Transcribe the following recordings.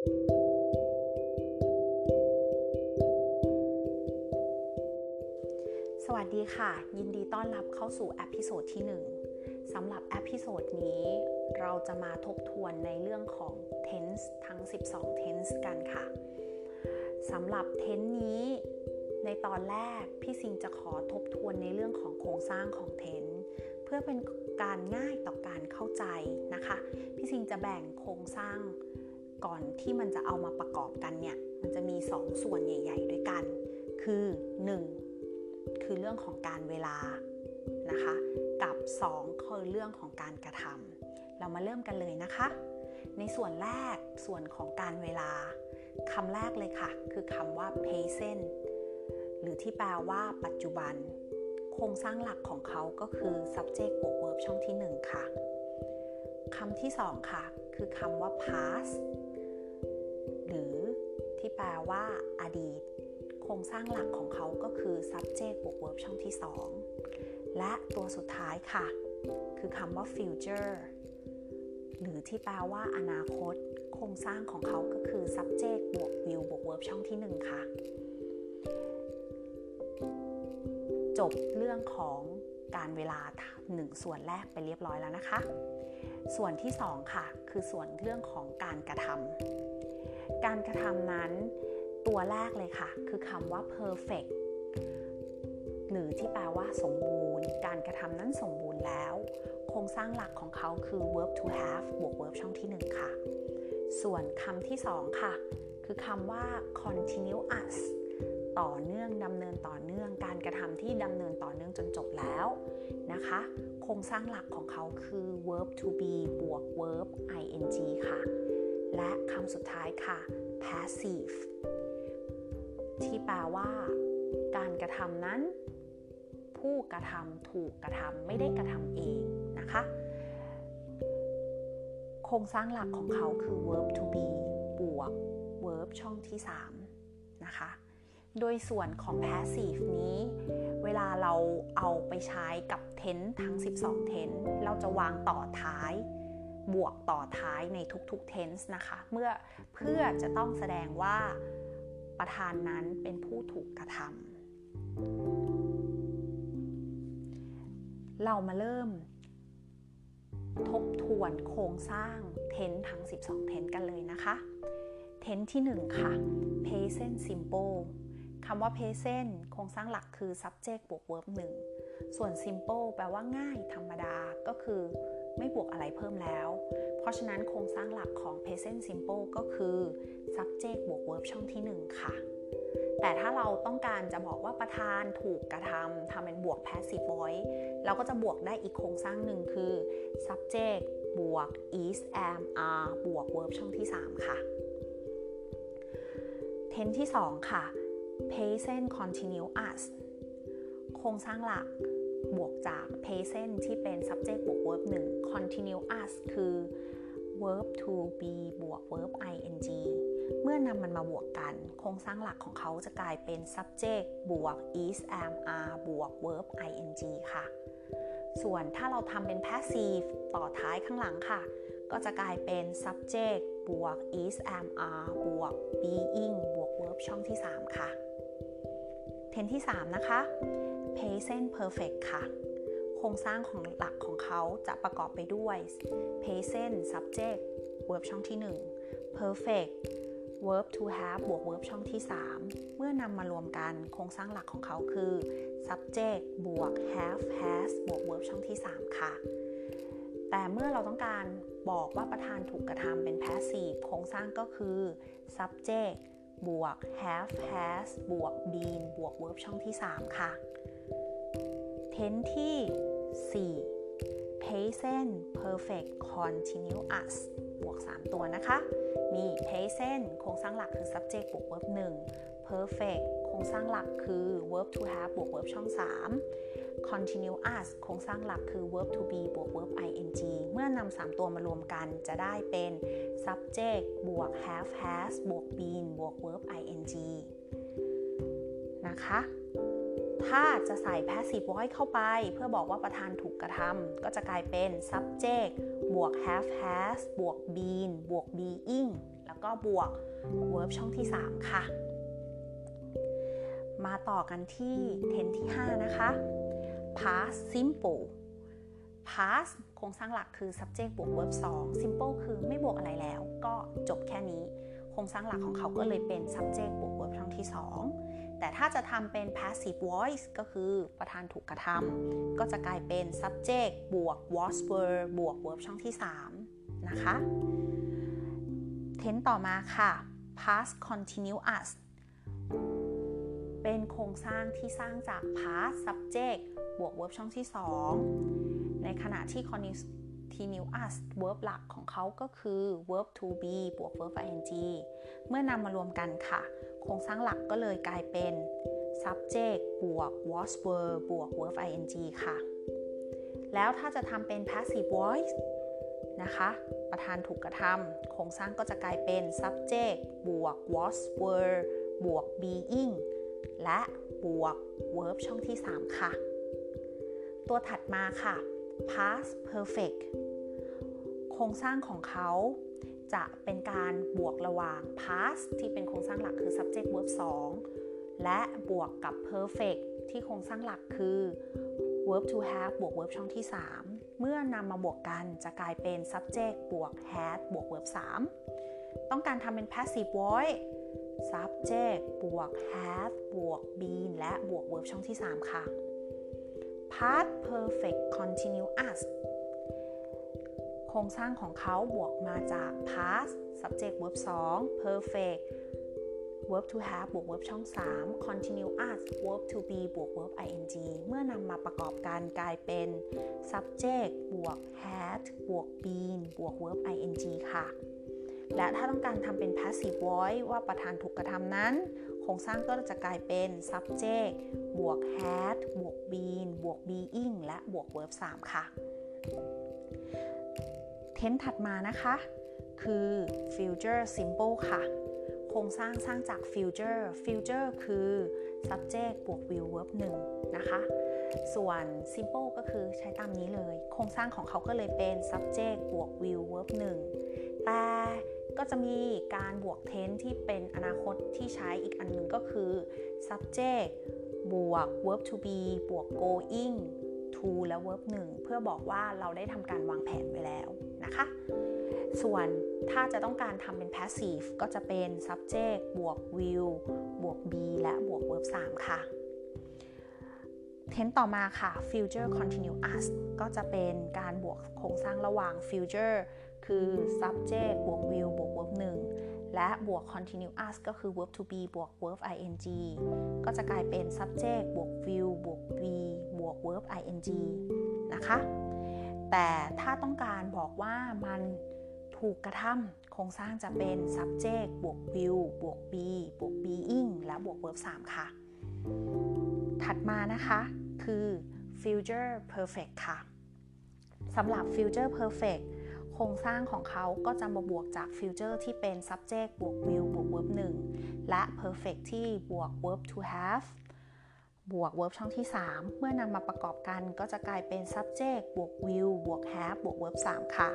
สวัสดีค่ะ ยินดีต้อนรับเข้าสู่ episode ที่ 1สำหรับ episode นี้ เราจะมาทบทวนในเรื่องของ tense ทั้ง 12 tense กันค่ะสำหรับ tense นี้ ในตอนแรก พี่ซิงจะขอทบทวนในเรื่องของโครงสร้างของ tense เพื่อเป็นการง่ายต่อการเข้าใจนะคะ พี่ซิงจะแบ่งโครงสร้าง ก่อนที่มันจะเอามาประกอบกันเนี่ย มันจะมี2ส่วนใหญ่ ๆ ด้วยกัน คือ 1. คือเรื่องของการเวลานะคะ กับ 2 คือเรื่องของการกระทำเรามาเริ่มกันเลยนะคะ ในส่วนแรกส่วนของการเวลาคำแรกเลยค่ะ คือคำว่า present หรือที่แปลว่าปัจจุบัน โครงสร้างหลักของเขาก็คือ subject บวก verb ช่องที่ 1 ค่ะคำที่ 2 ค่ะ คือคำว่า past ที่แปลว่าอดีต โครงสร้างหลักของเขาก็คือ subject บวก verb ช่องที่ 2 และตัวสุดท้ายค่ะ คือคำว่า future หรือที่แปลว่าอนาคต โครงสร้างของเขาก็คือ subject บวก will บวก verb ช่องที่ 1 ค่ะ จบเรื่องของการเวลาหนึ่งส่วนแรกไปเรียบร้อยแล้วนะคะ ส่วนที่ 2 ค่ะ คือส่วนเรื่องของการกระทำ การกระทำนั้นตัวแรกเลยค่ะ คือคำว่า perfect หรือที่แปลว่าสมบูรณ์ การกระทำนั้นสมบูรณ์แล้ว โครงสร้างหลักของเขาคือ verb to have บวก verb ช่องที่ 1 ค่ะ ส่วนคำที่ 2 ค่ะ คือคำว่า continuous ต่อเนื่องดำเนินต่อเนื่องการกระทำที่ดำเนินต่อเนื่องจนจบแล้วนะคะ โครงสร้างหลักของเขาคือ verb to be บวก verb ing ค่ะ และคำสุดท้ายค่ะ passive ที่แปลว่า การกระทำนั้น ผู้กระทำถูกกระทำไม่ได้กระทำเองนะคะ โครงสร้างหลักของเขาคือ verb to be บวก verb ช่องที่ 3 นะคะ โดยส่วนของ passive นี้ เวลาเราเอาไปใช้กับ tense ทั้ง 12 tense เราจะวางต่อท้าย บวกต่อท้ายในทุกๆ tense นะคะเมื่อเพื่อจะต้องแสดงว่าประธานนั้นเป็นผู้ถูกกระทำเรามาเริ่ม ทบทวนโครงสร้างเทนทั้ง 12 เทนกันเลยนะคะ เทนที่ 1 ค่ะ present simple คำว่า present โครงสร้างหลักคือ subject บวก verb 1 ส่วน simple แปลว่าง่ายธรรมดาก็คือ ไม่บวกอะไรเพิ่มแล้ว เพราะฉะนั้นโครงสร้างหลักของ present simple ก็คือ subject บวก verb ช่องที่ 1 ค่ะ แต่ถ้าเราต้องการจะบอกว่าประธานถูกกระทำทำเป็นบวก passive voice เราก็จะบวกได้อีกโครงสร้างหนึ่งคือ subject บวก is am are บวก verb ช่องที่ 3 ค่ะ tense ที่ 2 ค่ะ present continuous โครงสร้างหลัก บวกจาก present ที่เป็น subject บวก verb 1 continuous คือ verb to be บวก verb ing เมื่อนำมันมาบวกกัน โครงสร้างหลักของเขาจะกลายเป็น subject บวก is am are บวก verb ing ค่ะ ส่วนถ้าเราทำเป็น passive ต่อท้ายข้างหลังค่ะ ก็จะกลายเป็น subject บวก is am are บวก being บวก verb ช่องที่ 3 ค่ะ เทนที่ 3 นะคะ present perfect ค่ะ โครงสร้างของหลักของเขาจะประกอบไปด้วย present subject verb ช่องที่ 1 perfect verb to have บวก verb ช่องที่ 3 เมื่อนำมารวมกันโครงสร้างหลักของเขาคือ subject บวก have has บวก verb ช่องที่ 3 ค่ะ แต่เมื่อเราต้องการบอกว่าประธานถูกกระทำเป็น passive โครงสร้างก็คือ subject บวก have has บวก been บวก verb ช่องที่ 3 ค่ะ tense ที่ 4 present perfect continuous บวก 3 ตัวนะคะ มี present โครงสร้างหลักคือ subject บวก verb 1 perfect โครงสร้างหลักคือ verb to have บวก verb ช่อง 3 continuous โครงสร้างหลักคือ verb to be บวก verb ing เมื่อนำ3ตัวมารวมกันจะได้เป็น subject บวก have has บวก been บวก verb ing นะคะ ถ้าจะใส่ passive voice เข้าไป เพื่อบอกว่าประธานถูกกระทำก็จะกลายเป็น subject บวก have has บวก been บวก being แล้วก็บวก verb ช่องที่ 3 ค่ะ มาต่อกันที่ tense ที่ 5 นะคะ past simple past โครงสร้างหลักคือ subject บวก verb 2 simple คือไม่บวกอะไรแล้ว ก็จบแค่นี้ โครงสร้างหลักของเขาก็เลยเป็น subject บวก verb ช่องที่ 2 แต่ถ้าจะทำเป็น passive voice ก็คือประธานถูกกระทำก็จะกลายเป็น subject บวก was were บวก verb ช่องที่ 3 นะคะ tense ต่อมาค่ะ past continuous เป็นโครงสร้างที่สร้างจาก past subject บวก verb ช่องที่ 2 ในขณะที่ continuous verb หลักของเขาก็คือ verb to be บวก verb ing เมื่อนำมารวมกันค่ะ โครงสร้างหลักก็เลยกลายเป็น subject บวก was were บวก verb ing ค่ะ แล้วถ้าจะทำเป็น passive voice นะคะ ประธานถูกกระทำโครงสร้างก็จะกลายเป็น subject บวก was were บวก being และบวก verb ช่องที่ 3 ค่ะ ตัวถัดมาค่ะ past perfect โครงสร้างของเขาจะเป็นการบวกระหว่าง past ที่เป็นโครงสร้างหลักคือ subject verb 2 และบวกกับ perfect ที่โครงสร้างหลักคือ verb to have บวก verb ช่องที่ 3 เมื่อนำมาบวกกันจะกลายเป็น subject บวก had บวก verb 3 ต้องการทำเป็น passive voice subject บวก have บวก been และบวก verb ช่องที่ 3 ค่ะ past perfect continuous โครงสร้างของเขาบวกมาจาก past subject verb 2 perfect verb to have บวก verb ช่อง 3 continuous verb to be บวก verb ing เมื่อนำมาประกอบกันกลายเป็น subject บวก had บวก been บวก verb ing ค่ะ และถ้าต้องการทำเป็น passive voice ว่าประธานถูกกระทำนั้น รงสร้างก็จะกลายเป็น subject บวก had บวก been บวก being และบวก verb 3 ค่ะ เทนถัดมานะคะ คือ future simple ค่ะ โครงสร้างสร้างจาก future future คือ subject บวก will verb 1 นะคะ ส่วน simple ก็คือใช้ตามนี้เลย โครงสร้างของเขาก็เลยเป็น subject บวก will verb 1 แต่ ก็จะมีการบวก tense ที่เป็นอนาคตที่ใช้อีกอันหนึ่งก็คือ subject บวก verb to be บวก going to และ verb 1 เพื่อบอกว่าเราได้ทำการวางแผนไว้แล้วนะคะ ส่วนถ้าจะต้องการทำเป็น passive ก็จะเป็น subject บวก will บวก be และบวก verb 3 ค่ะ tense ต่อมาค่ะ future continuous ก็จะเป็นการบวกโครงสร้างระหว่าง future คือ subject บวก will บวก verb 1 และบวก continuous ก็คือ verb to be บวก verb ing ก็จะกลายเป็น subject บวก will บวก be บวก verb ing นะคะ แต่ถ้าต้องการบอกว่ามันถูกกระทำโครงสร้างจะเป็น subject บวก will บวก be บวก being และบวก verb 3 ค่ะ ถัดมานะคะคือ future perfect ค่ะสำหรับ future perfect ครงสร้างของเขาก็จะมาบวกจาก future ที่เป็น subject บวก will บวก verb 1 และ perfect ที่บวก verb to have บวก verb ช่องที่ 3 เมื่อนำมาประกอบกันก็จะกลายเป็น subject บวก will บวก have บวก verb 3 ค่ะ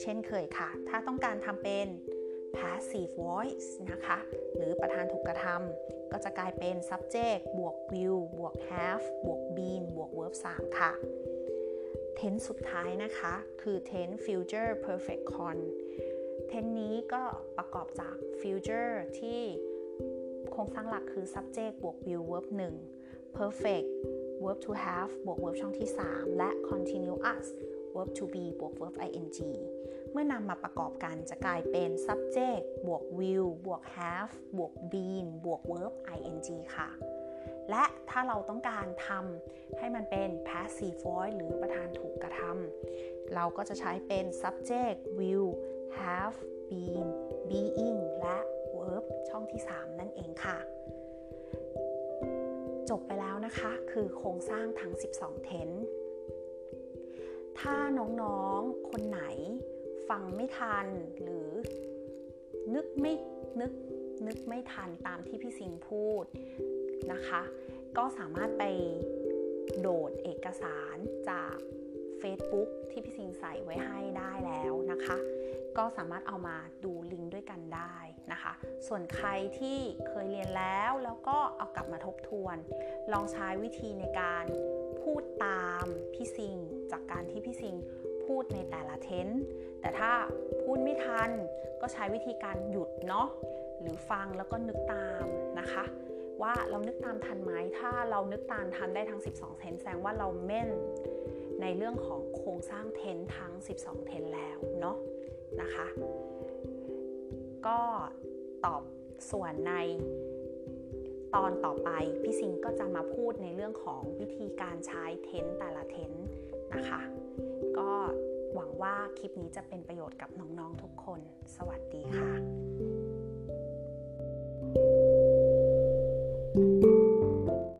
เช่นเคยค่ะ ถ้าต้องการทำเป็น passive voice นะคะ หรือประธานถูกกระทำก็จะกลายเป็น subject บวก will บวก have บวก been บวก verb 3 ค่ะ tense สุดท้ายนะคะ คือ tense future perfect con tense นี้ก็ประกอบจาก future ที่โครงสร้างหลักคือ subject บวก will verb 1 perfect verb to have บวก verb ช่องที่ 3 และ continuous verb to be บวก verb ing เมื่อนำมาประกอบกันจะกลายเป็น subject บวก will บวก have บวก been บวก verb ing ค่ะ และถ้าเราต้องการทำให้มันเป็น passive voice หรือประธานถูกกระทำเราก็จะใช้เป็น subject will have been being และ verb ช่องที่ 3 นั่นเองค่ะ จบไปแล้วนะคะคือโครงสร้างทั้ง 12 เทนถ้าน้องๆ คนไหนฟังไม่ทันหรือนึกไม่นึกนึกไม่ทันตามที่พี่สิงพูด นะคะ ก็สามารถไปโดดเอกสารจาก Facebook ที่พี่สิงใส่ไว้ให้ได้แล้วนะคะ ก็สามารถเอามาดูลิงก์ด้วยกันได้นะคะ ส่วนใครที่เคยเรียนแล้วแล้วก็เอากลับมาทบทวน ลองใช้วิธีในการพูดตามพี่ซิงจากการที่พี่ซิงพูดในแต่ละเทนส์แต่ถ้าพูดไม่ทันก็ใช้วิธีการหยุดเนาะหรือฟังแล้วก็นึกตามนะคะ ว่าเรานึกตามทันไหมถ้าเรานึกตามทันได้ทั้ง 12 เทนแสดงว่าเราเม่นในเรื่องของโครงสร้างเทนทั้ง 12 เทนแล้วเนาะนะคะ ก็ตอบส่วนในตอนต่อไปพี่ซิงก็จะมาพูดในเรื่องของวิธีการใช้เทนแต่ละเทนนะคะ ก็หวังว่าคลิปนี้จะเป็นประโยชน์กับน้อง ๆ ทุกคน สวัสดีค่ะ